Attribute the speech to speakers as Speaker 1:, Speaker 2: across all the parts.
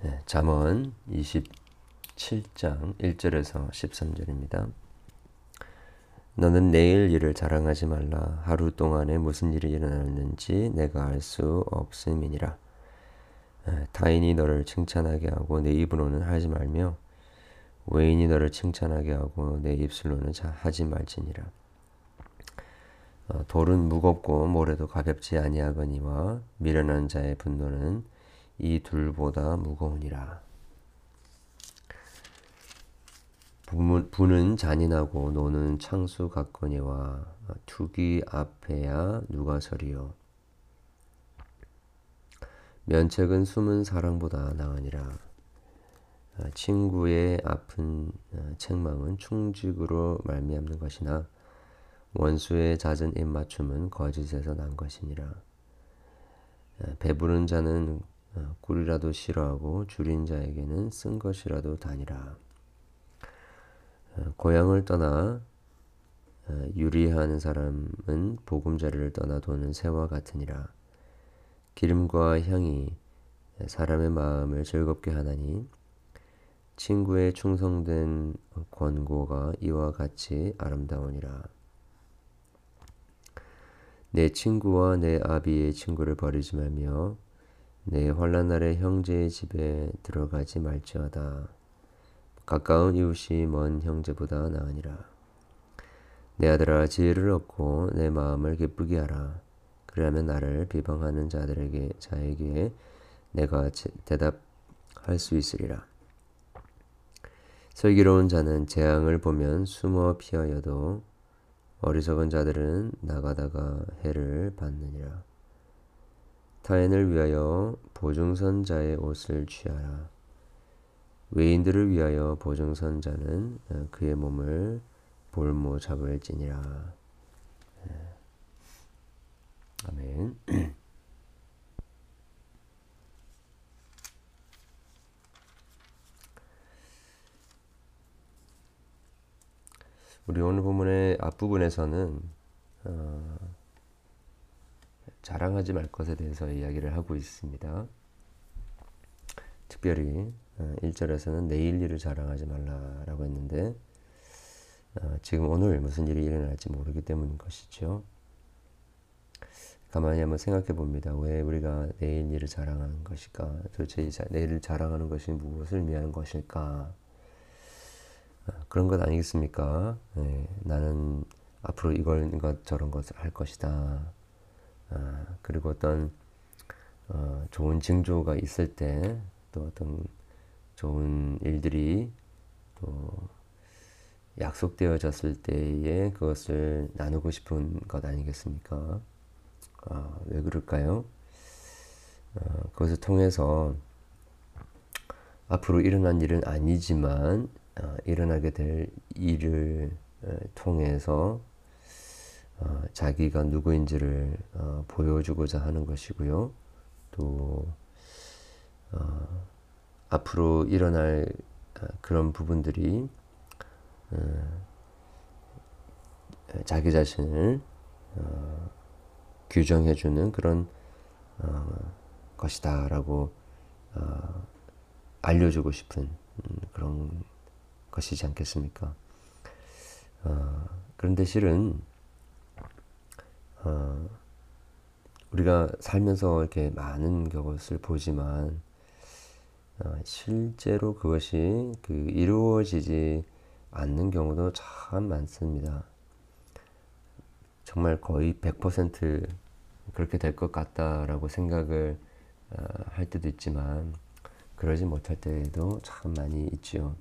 Speaker 1: 네, 잠언 27장 1절에서 13절입니다. 너는 내일 일을 자랑하지 말라. 하루 동안에 무슨 일이 일어났는지 내가 알 수 없음이니라. 타인이 너를 칭찬하게 하고 내 입으로는 하지 말며 외인이 너를 칭찬하게 하고 내 입술로는 하지 말지니라. 어, 돌은 무겁고 모래도 가볍지 아니하거니와 미련한 자의 분노는 이 둘보다 무거우니라. 부는 잔인하고 노는 창수 같거니와 투기 앞에야 누가 서리요. 면책은 숨은 사랑보다 나으니라. 친구의 아픈 책망은 충직으로 말미암는 것이나 원수의 잦은 입맞춤은 거짓에서 난 것이니라. 배부른 자는 꿀이라도 싫어하고 줄인 자에게는 쓴 것이라도 다니라. 고향을 떠나 유리하는 사람은 보금자리를 떠나 도는 새와 같으니라. 기름과 향이 사람의 마음을 즐겁게 하나니 친구의 충성된 권고가 이와 같이 아름다우니라. 내 친구와 내 아비의 친구를 버리지 말며 내 환란 날에 형제의 집에 들어가지 말지어다. 가까운 이웃이 먼 형제보다 나으니라. 내 아들아 지혜를 얻고 내 마음을 기쁘게 하라. 그러면 나를 비방하는 자들에게 자에게 내가 대답할 수 있으리라. 슬기로운 자는 재앙을 보면 숨어 피하여도 어리석은 자들은 나가다가 해를 받느니라. 타인을 위하여 보증선자의 옷을 취하라. 외인들을 위하여 보증선자는 어, 그의 몸을 볼모 잡을지니라. 예. 아멘. 우리 오늘 본문의 앞부분에서는 어, 자랑하지 말 것에 대해서 이야기를 하고 있습니다. 특별히 1절에서는 어, 내일 일을 자랑하지 말라라고 했는데 어, 지금 오늘 무슨 일이 일어날지 모르기 때문인 것이죠. 가만히 한번 생각해 봅니다. 왜 우리가 내일 일을 자랑하는 것일까? 도대체 내일을 자랑하는 것이 무엇을 의미하는 것일까? 그런 것 아니겠습니까? 네, 나는 앞으로 이걸 것 저런 것을 할 것이다. 아, 그리고 어떤 어, 좋은 징조가 있을 때 또 어떤 좋은 일들이 또 약속되어졌을 때에 그것을 나누고 싶은 것 아니겠습니까? 아, 왜 그럴까요? 어, 그것을 통해서 앞으로 일어난 일은 아니지만 어, 일어나게 될 일을 어, 통해서 어, 자기가 누구인지를 보여주고자 하는 것이고요. 또 앞으로 일어날 그런 부분들이 자기 자신을 규정해주는 그런 것이다라고 알려주고 싶은 음, 그런 것이지 않겠습니까? 어, 그런데 실은 어, 우리가 살면서 이렇게 많은 것을 보지만 어, 실제로 그것이 그 이루어지지 않는 경우도 참 많습니다. 정말 거의 100% 그렇게 될 것 같다라고 생각을 어, 할 때도 있지만 그러지 못할 때도 참 많이 있죠.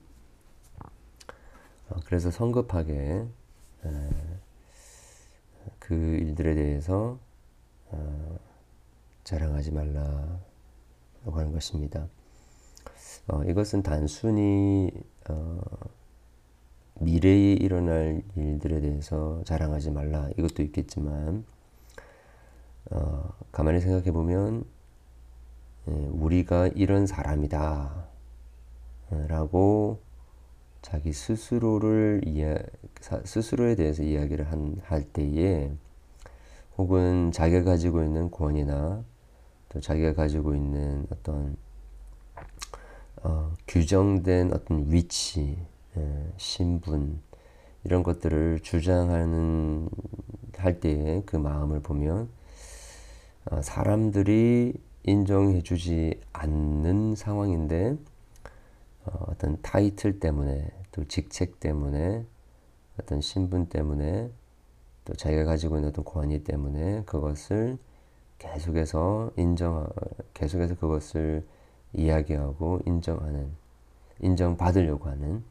Speaker 1: 어, 그래서 성급하게 그 일들에 대해서 어, 자랑하지 말라고 하는 것입니다. 어, 이것은 단순히 미래에 일어날 일들에 대해서 자랑하지 말라 이것도 있겠지만 가만히 생각해 보면 예, 우리가 이런 사람이다 라고 자기 스스로를 이야, 스스로에 대해서 이야기를 한, 할 때에 혹은 자기가 가지고 있는 권위나 또 자기가 가지고 있는 어떤 규정된 어떤 위치, 예, 신분 이런 것들을 주장하는 할 때의 그 마음을 보면 어, 사람들이 인정해주지 않는 상황인데 어, 어떤 타이틀 때문에 또 직책 때문에 어떤 신분 때문에 또 자기가 가지고 있는 어떤 권위 때문에 그것을 계속해서 인정, 계속해서 그것을 이야기하고 인정하는, 인정받으려고 하는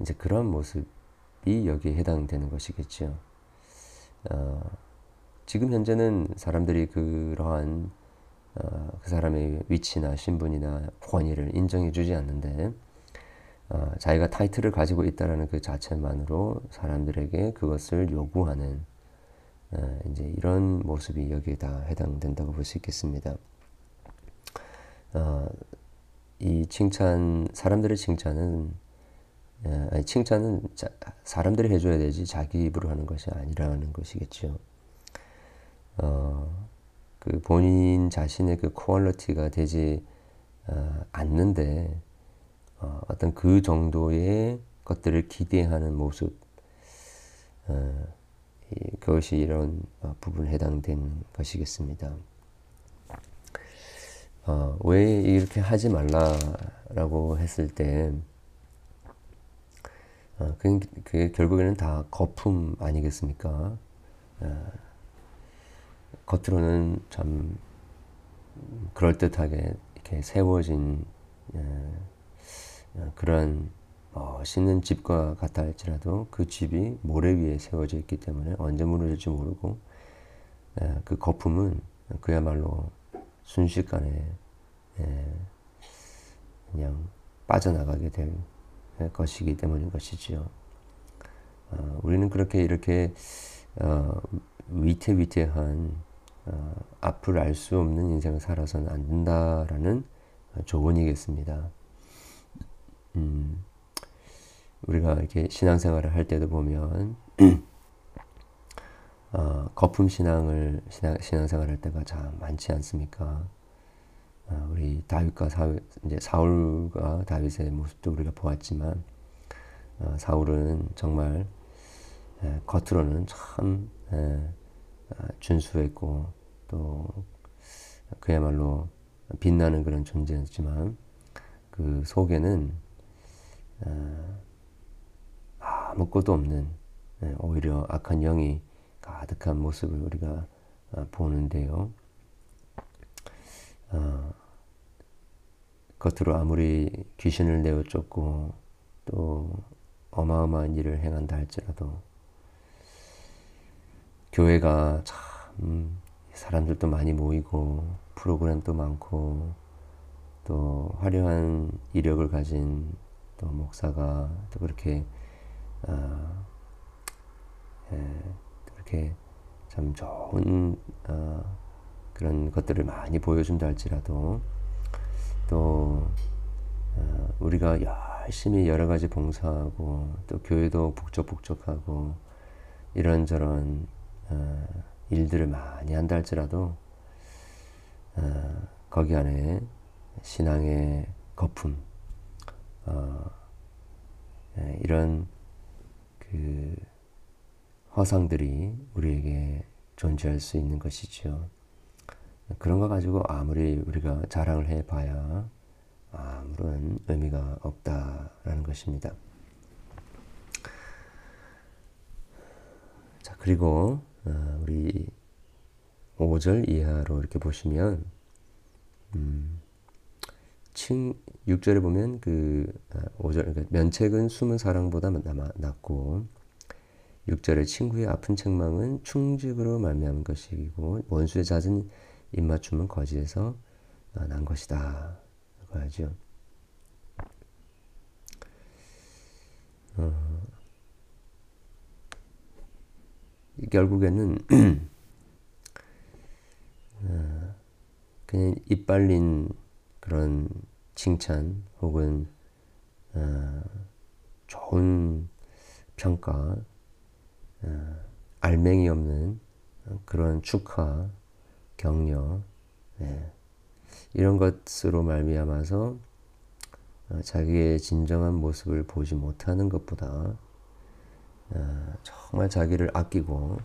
Speaker 1: 이제 그런 모습이 여기에 해당되는 것이겠죠. 어, 지금 현재는 사람들이 그러한 어, 그 사람의 위치나 신분이나 권위를 인정해 주지 않는데 어, 자기가 타이틀을 가지고 있다라는 그 자체만으로 사람들에게 그것을 요구하는 어, 이제 이런 모습이 여기에 다 해당된다고 볼 수 있겠습니다. 어, 이 칭찬 사람들의 칭찬은 어, 아니, 칭찬은 자, 사람들이 해줘야 되지 자기 입으로 하는 것이 아니라는 것이겠죠. 어, 그 본인 자신의 그 quality가 되지 어, 않는데 어, 어떤 그 정도의 것들을 기대하는 모습 어, 이, 그것이 이런 어, 부분에 해당된 것이겠습니다. 어, 왜 이렇게 하지 말라라고 했을 때 어, 그, 그 결국에는 다 거품 아니겠습니까? 어, 겉으로는 참 그럴듯하게 이렇게 세워진 어, 어, 그런 멋있는 집과 같아 할지라도 그 집이 모래 위에 세워져 있기 때문에 언제 무너질지 모르고 어, 그 거품은 그야말로 순식간에 그냥 빠져나가게 될 것이기 때문인 것이지요. 어, 우리는 그렇게 이렇게 어, 위태위태한 어, 앞을 알 수 없는 인생을 살아서는 안 된다라는 조언이겠습니다. 음, 우리가 이렇게 신앙생활을 할 때도 보면 어, 거품 신앙을 신앙, 신앙생활 할 때가 참 많지 않습니까? 어, 우리 다윗과 사울, 이제 사울과 다윗의 모습도 우리가 보았지만 어, 사울은 정말 에, 겉으로는 참 에, 아, 준수했고 또 그야말로 빛나는 그런 존재였지만 그 속에는 어, 아무것도 없는 에, 오히려 악한 영이 가득한 모습을 우리가 어, 보는데요. 어, 겉으로 아무리 귀신을 내어 쫓고 또 어마어마한 일을 행한다 할지라도 교회가 참 사람들도 많이 모이고 프로그램도 많고 또 화려한 이력을 가진 또 목사가 또 그렇게 어, 예, 그렇게 참 좋은 어, 그런 것들을 많이 보여준다 할지라도 또 어, 우리가 열심히 여러 가지 봉사하고 또 교회도 북적북적하고 이런저런 어, 일들을 많이 한다 할지라도 어, 거기 안에 신앙의 거품 예, 이런 그 허상들이 우리에게 존재할 수 있는 것이죠. 그런 거 가지고 아무리 우리가 자랑을 해봐야 아무런 의미가 없다라는 것입니다. 자, 그리고 어, 우리 5절 이하로 이렇게 보시면 음, 칭 6절에 보면 그 5절 아, 그러니까 면책은 숨은 사랑보다 낫고 6절에 친구의 아픈 책망은 충직으로 말미암은 것이고 원수의 잦은 입맞춤은 거짓에서 난 것이다. 라고 하죠. 어, 결국에는 어, 그냥 이빨린 그런 칭찬 혹은 어, 좋은 평가, 어, 알맹이 없는 그런 축하, 격려 네. 이런 것으로 말미암아서 어, 자기의 진정한 모습을 보지 못하는 것보다 어, 정말 자기를 아끼고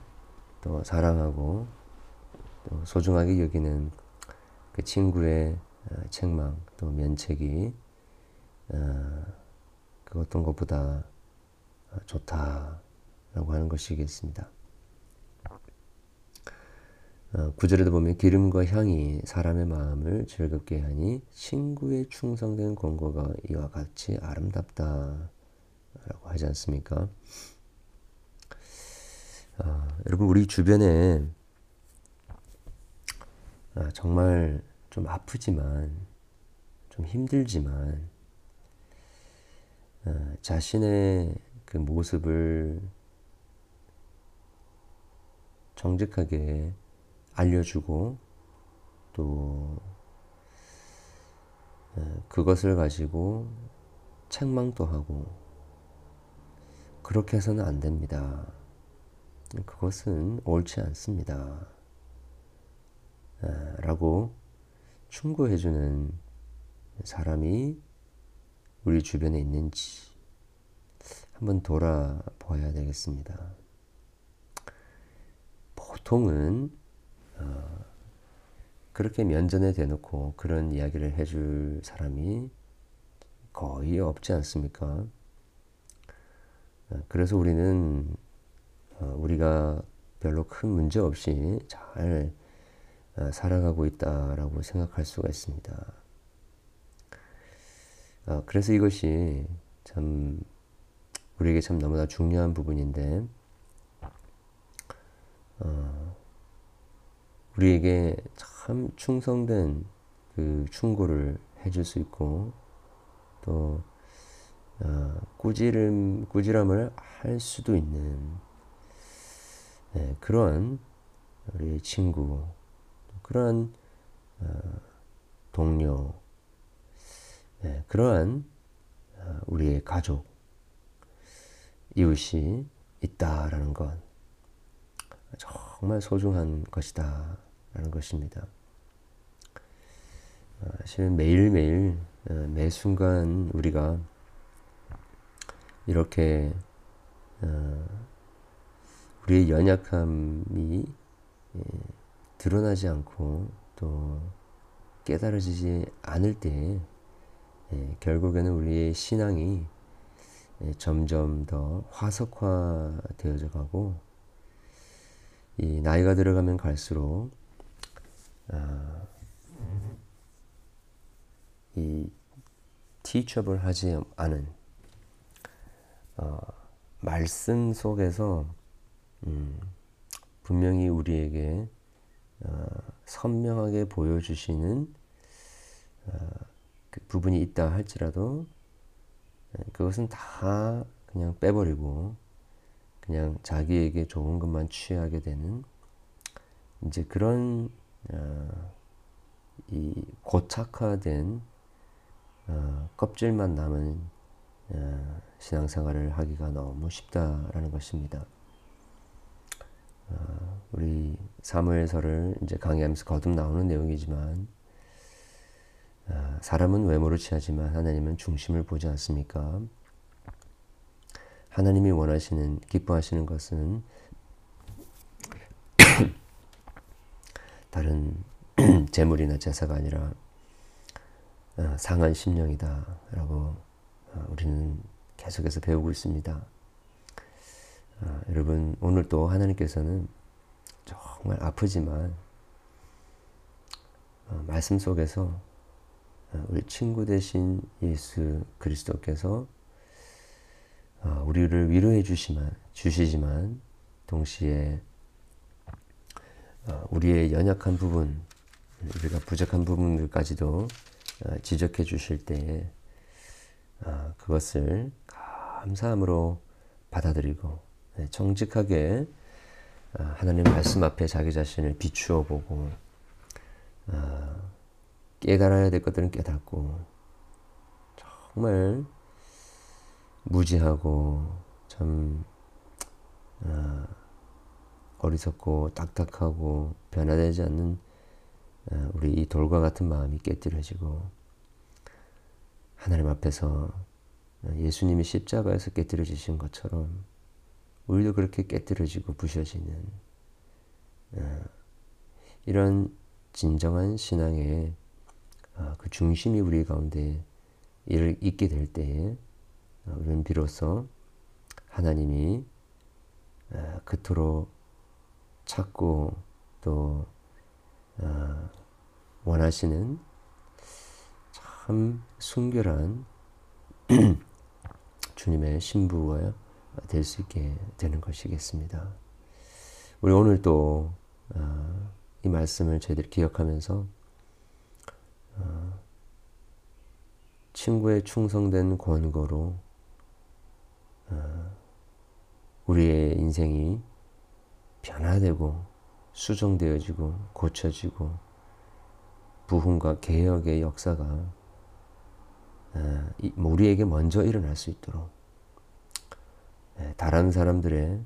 Speaker 1: 또 사랑하고 또 소중하게 여기는 그 친구의 어, 책망 또 면책이 그 어떤 것보다 좋다라고 하는 것이겠습니다. 구절에도 보면 기름과 향이 사람의 마음을 즐겁게 하니 친구의 충성된 권고가 이와 같이 아름답다 라고 하지 않습니까? 아, 여러분 우리 주변에 아, 정말 좀 아프지만 좀 힘들지만 아, 자신의 그 모습을 정직하게 알려주고 또 아, 그것을 가지고 책망도 하고 그렇게 해서는 안 됩니다. 그것은 옳지 않습니다. 아, 라고 충고해주는 사람이 우리 주변에 있는지 한번 돌아보아야 되겠습니다. 보통은 어, 그렇게 면전에 대놓고 그런 이야기를 해줄 사람이 거의 없지 않습니까? 어, 그래서 우리는 어, 우리가 별로 큰 문제 없이 잘 어, 살아가고 있다라고 생각할 수가 있습니다. 어, 그래서 이것이 참 우리에게 참 너무나 중요한 부분인데 우리에게 참 충성된 그 충고를 해줄 수 있고 또 꾸지름 꾸지람을 할 수도 있는 네, 그런 우리 친구, 그러한 어, 동료, 네, 그러한 어, 우리의 가족, 이웃이 있다라는 것 정말 소중한 것이다 라는 것입니다. 어, 사실은 매일매일 어, 매 순간 우리가 이렇게 어, 우리의 연약함이 예, 드러나지 않고 또 깨달아지지 않을 때 예, 결국에는 우리의 신앙이 예, 점점 더 화석화되어져 가고 이 나이가 들어가면 갈수록 아, 이 티처블 하지 않은 어, 말씀 속에서 음, 분명히 우리에게 어, 선명하게 보여주시는 어, 그 부분이 있다 할지라도 예, 그것은 다 그냥 빼버리고 그냥 자기에게 좋은 것만 취하게 되는 이제 그런 어, 이 고착화된 어, 껍질만 남은 어, 신앙생활을 하기가 너무 쉽다라는 것입니다. 어, 우리 사무엘서를 이제 강의하면서 거듭 나오는 내용이지만 어, 사람은 외모를 취하지만 하나님은 중심을 보지 않습니까? 하나님이 원하시는 기뻐하시는 것은 다른 재물이나 제사가 아니라 어, 상한 심령이다라고 우리는 계속해서 배우고 있습니다. 아, 여러분 오늘 또 하나님께서는 정말 아프지만 어, 말씀 속에서 어, 우리 친구 되신 예수 그리스도께서 어, 우리를 위로해 주시만 주시지만 동시에 어, 우리의 연약한 부분 우리가 부족한 부분들까지도 어, 지적해 주실 때 어, 그것을 감사함으로 받아들이고 네, 정직하게 아, 하나님 말씀 앞에 자기 자신을 비추어 보고 아, 깨달아야 될 것들은 깨닫고 정말 무지하고 참 아, 어리석고 딱딱하고 변화되지 않는 우리 이 돌과 같은 마음이 깨뜨려지고 하나님 앞에서 예수님이 십자가에서 깨뜨려지신 것처럼 우리도 그렇게 깨뜨려지고 부셔지는 어, 이런 진정한 신앙의 어, 그 중심이 우리 가운데 이를 있게 될 때에 어, 우리는 비로소 하나님이 그토록 찾고 또 원하시는 참 순결한 주님의 신부가 될 수 있게 되는 것이겠습니다. 우리 오늘 또이 어, 말씀을 저희들이 기억하면서 어, 친구의 충성된 권고로 어, 우리의 인생이 변화되고 수정되어지고 고쳐지고 부흥과 개혁의 역사가 뭐 우리에게 먼저 일어날 수 있도록 다른 사람들의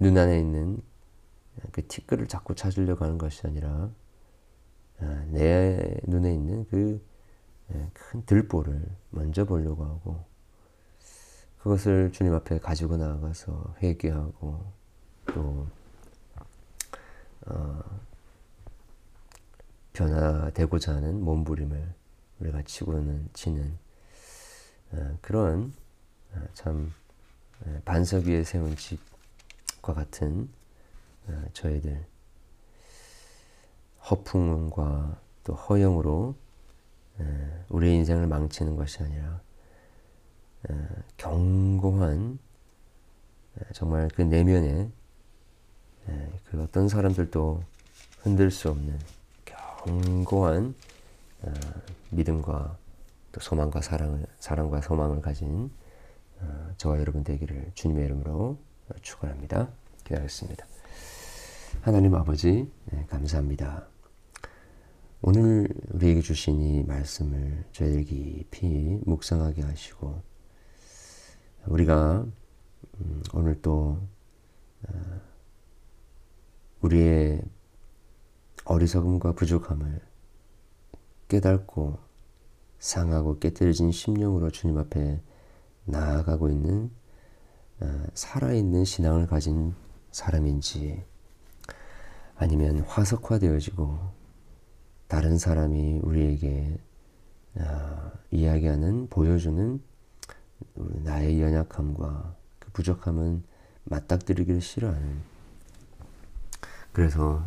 Speaker 1: 눈 안에 있는 그 티끌을 자꾸 찾으려고 하는 것이 아니라 내 눈에 있는 그 큰 들보를 먼저 보려고 하고 그것을 주님 앞에 가지고 나가서 회개하고 또 어, 변화되고자 하는 몸부림을 우리가 치고는 치는 어, 그런 어, 참 어, 반석 위에 세운 집과 같은 저희들 허풍과 또 허영으로 우리의 인생을 망치는 것이 아니라 경고한 정말 그 내면에 그 어떤 사람들도 흔들 수 없는 견고한 어, 믿음과 또 소망과 사랑을 사랑과 소망을 가진 어, 저와 여러분 되기를 주님의 이름으로 축원합니다. 기도하겠습니다. 하나님 아버지 네, 감사합니다. 오늘 우리에게 주신 이 말씀을 저희들 깊이 묵상하게 하시고 우리가 음, 오늘 또 어, 우리의 어리석음과 부족함을 깨닫고 상하고 깨뜨려진 심령으로 주님 앞에 나아가고 있는 어, 살아있는 신앙을 가진 사람인지 아니면 화석화되어지고 다른 사람이 우리에게 어, 이야기하는 보여주는 나의 연약함과 그 부족함은 맞닥뜨리기를 싫어하는. 그래서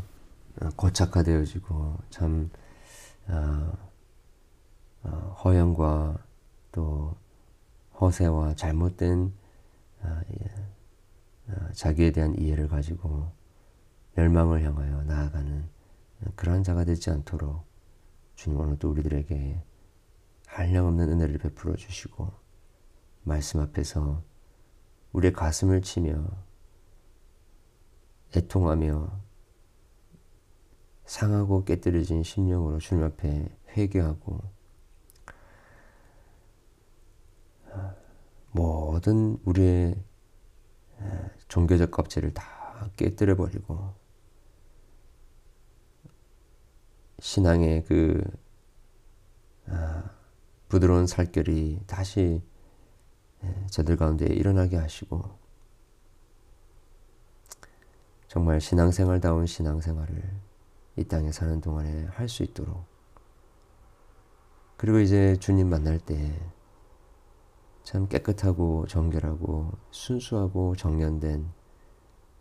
Speaker 1: 어, 고착화되어지고 참 어, 어, 허영과 또 허세와 잘못된 예, 자기에 대한 이해를 가지고 멸망을 향하여 나아가는 그러한 자가 되지 않도록 주님 오늘 또 우리들에게 한량없는 은혜를 베풀어 주시고 말씀 앞에서 우리의 가슴을 치며 애통하며 상하고 깨뜨려진 심령으로 주님 앞에 회개하고 모든 우리의 종교적 껍질을 다 깨뜨려 버리고 신앙의 그 아, 부드러운 살결이 다시 저들 가운데 일어나게 하시고 정말 신앙생활다운 신앙생활을 이 땅에 사는 동안에 할 수 있도록. 그리고 이제 주님 만날 때 참 깨끗하고 정결하고 순수하고 정련된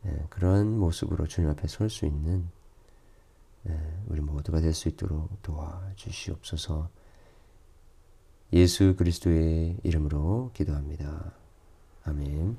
Speaker 1: 예, 그런 모습으로 주님 앞에 설 수 있는 예, 우리 모두가 될 수 있도록 도와주시옵소서 예수 그리스도의 이름으로 기도합니다. 아멘.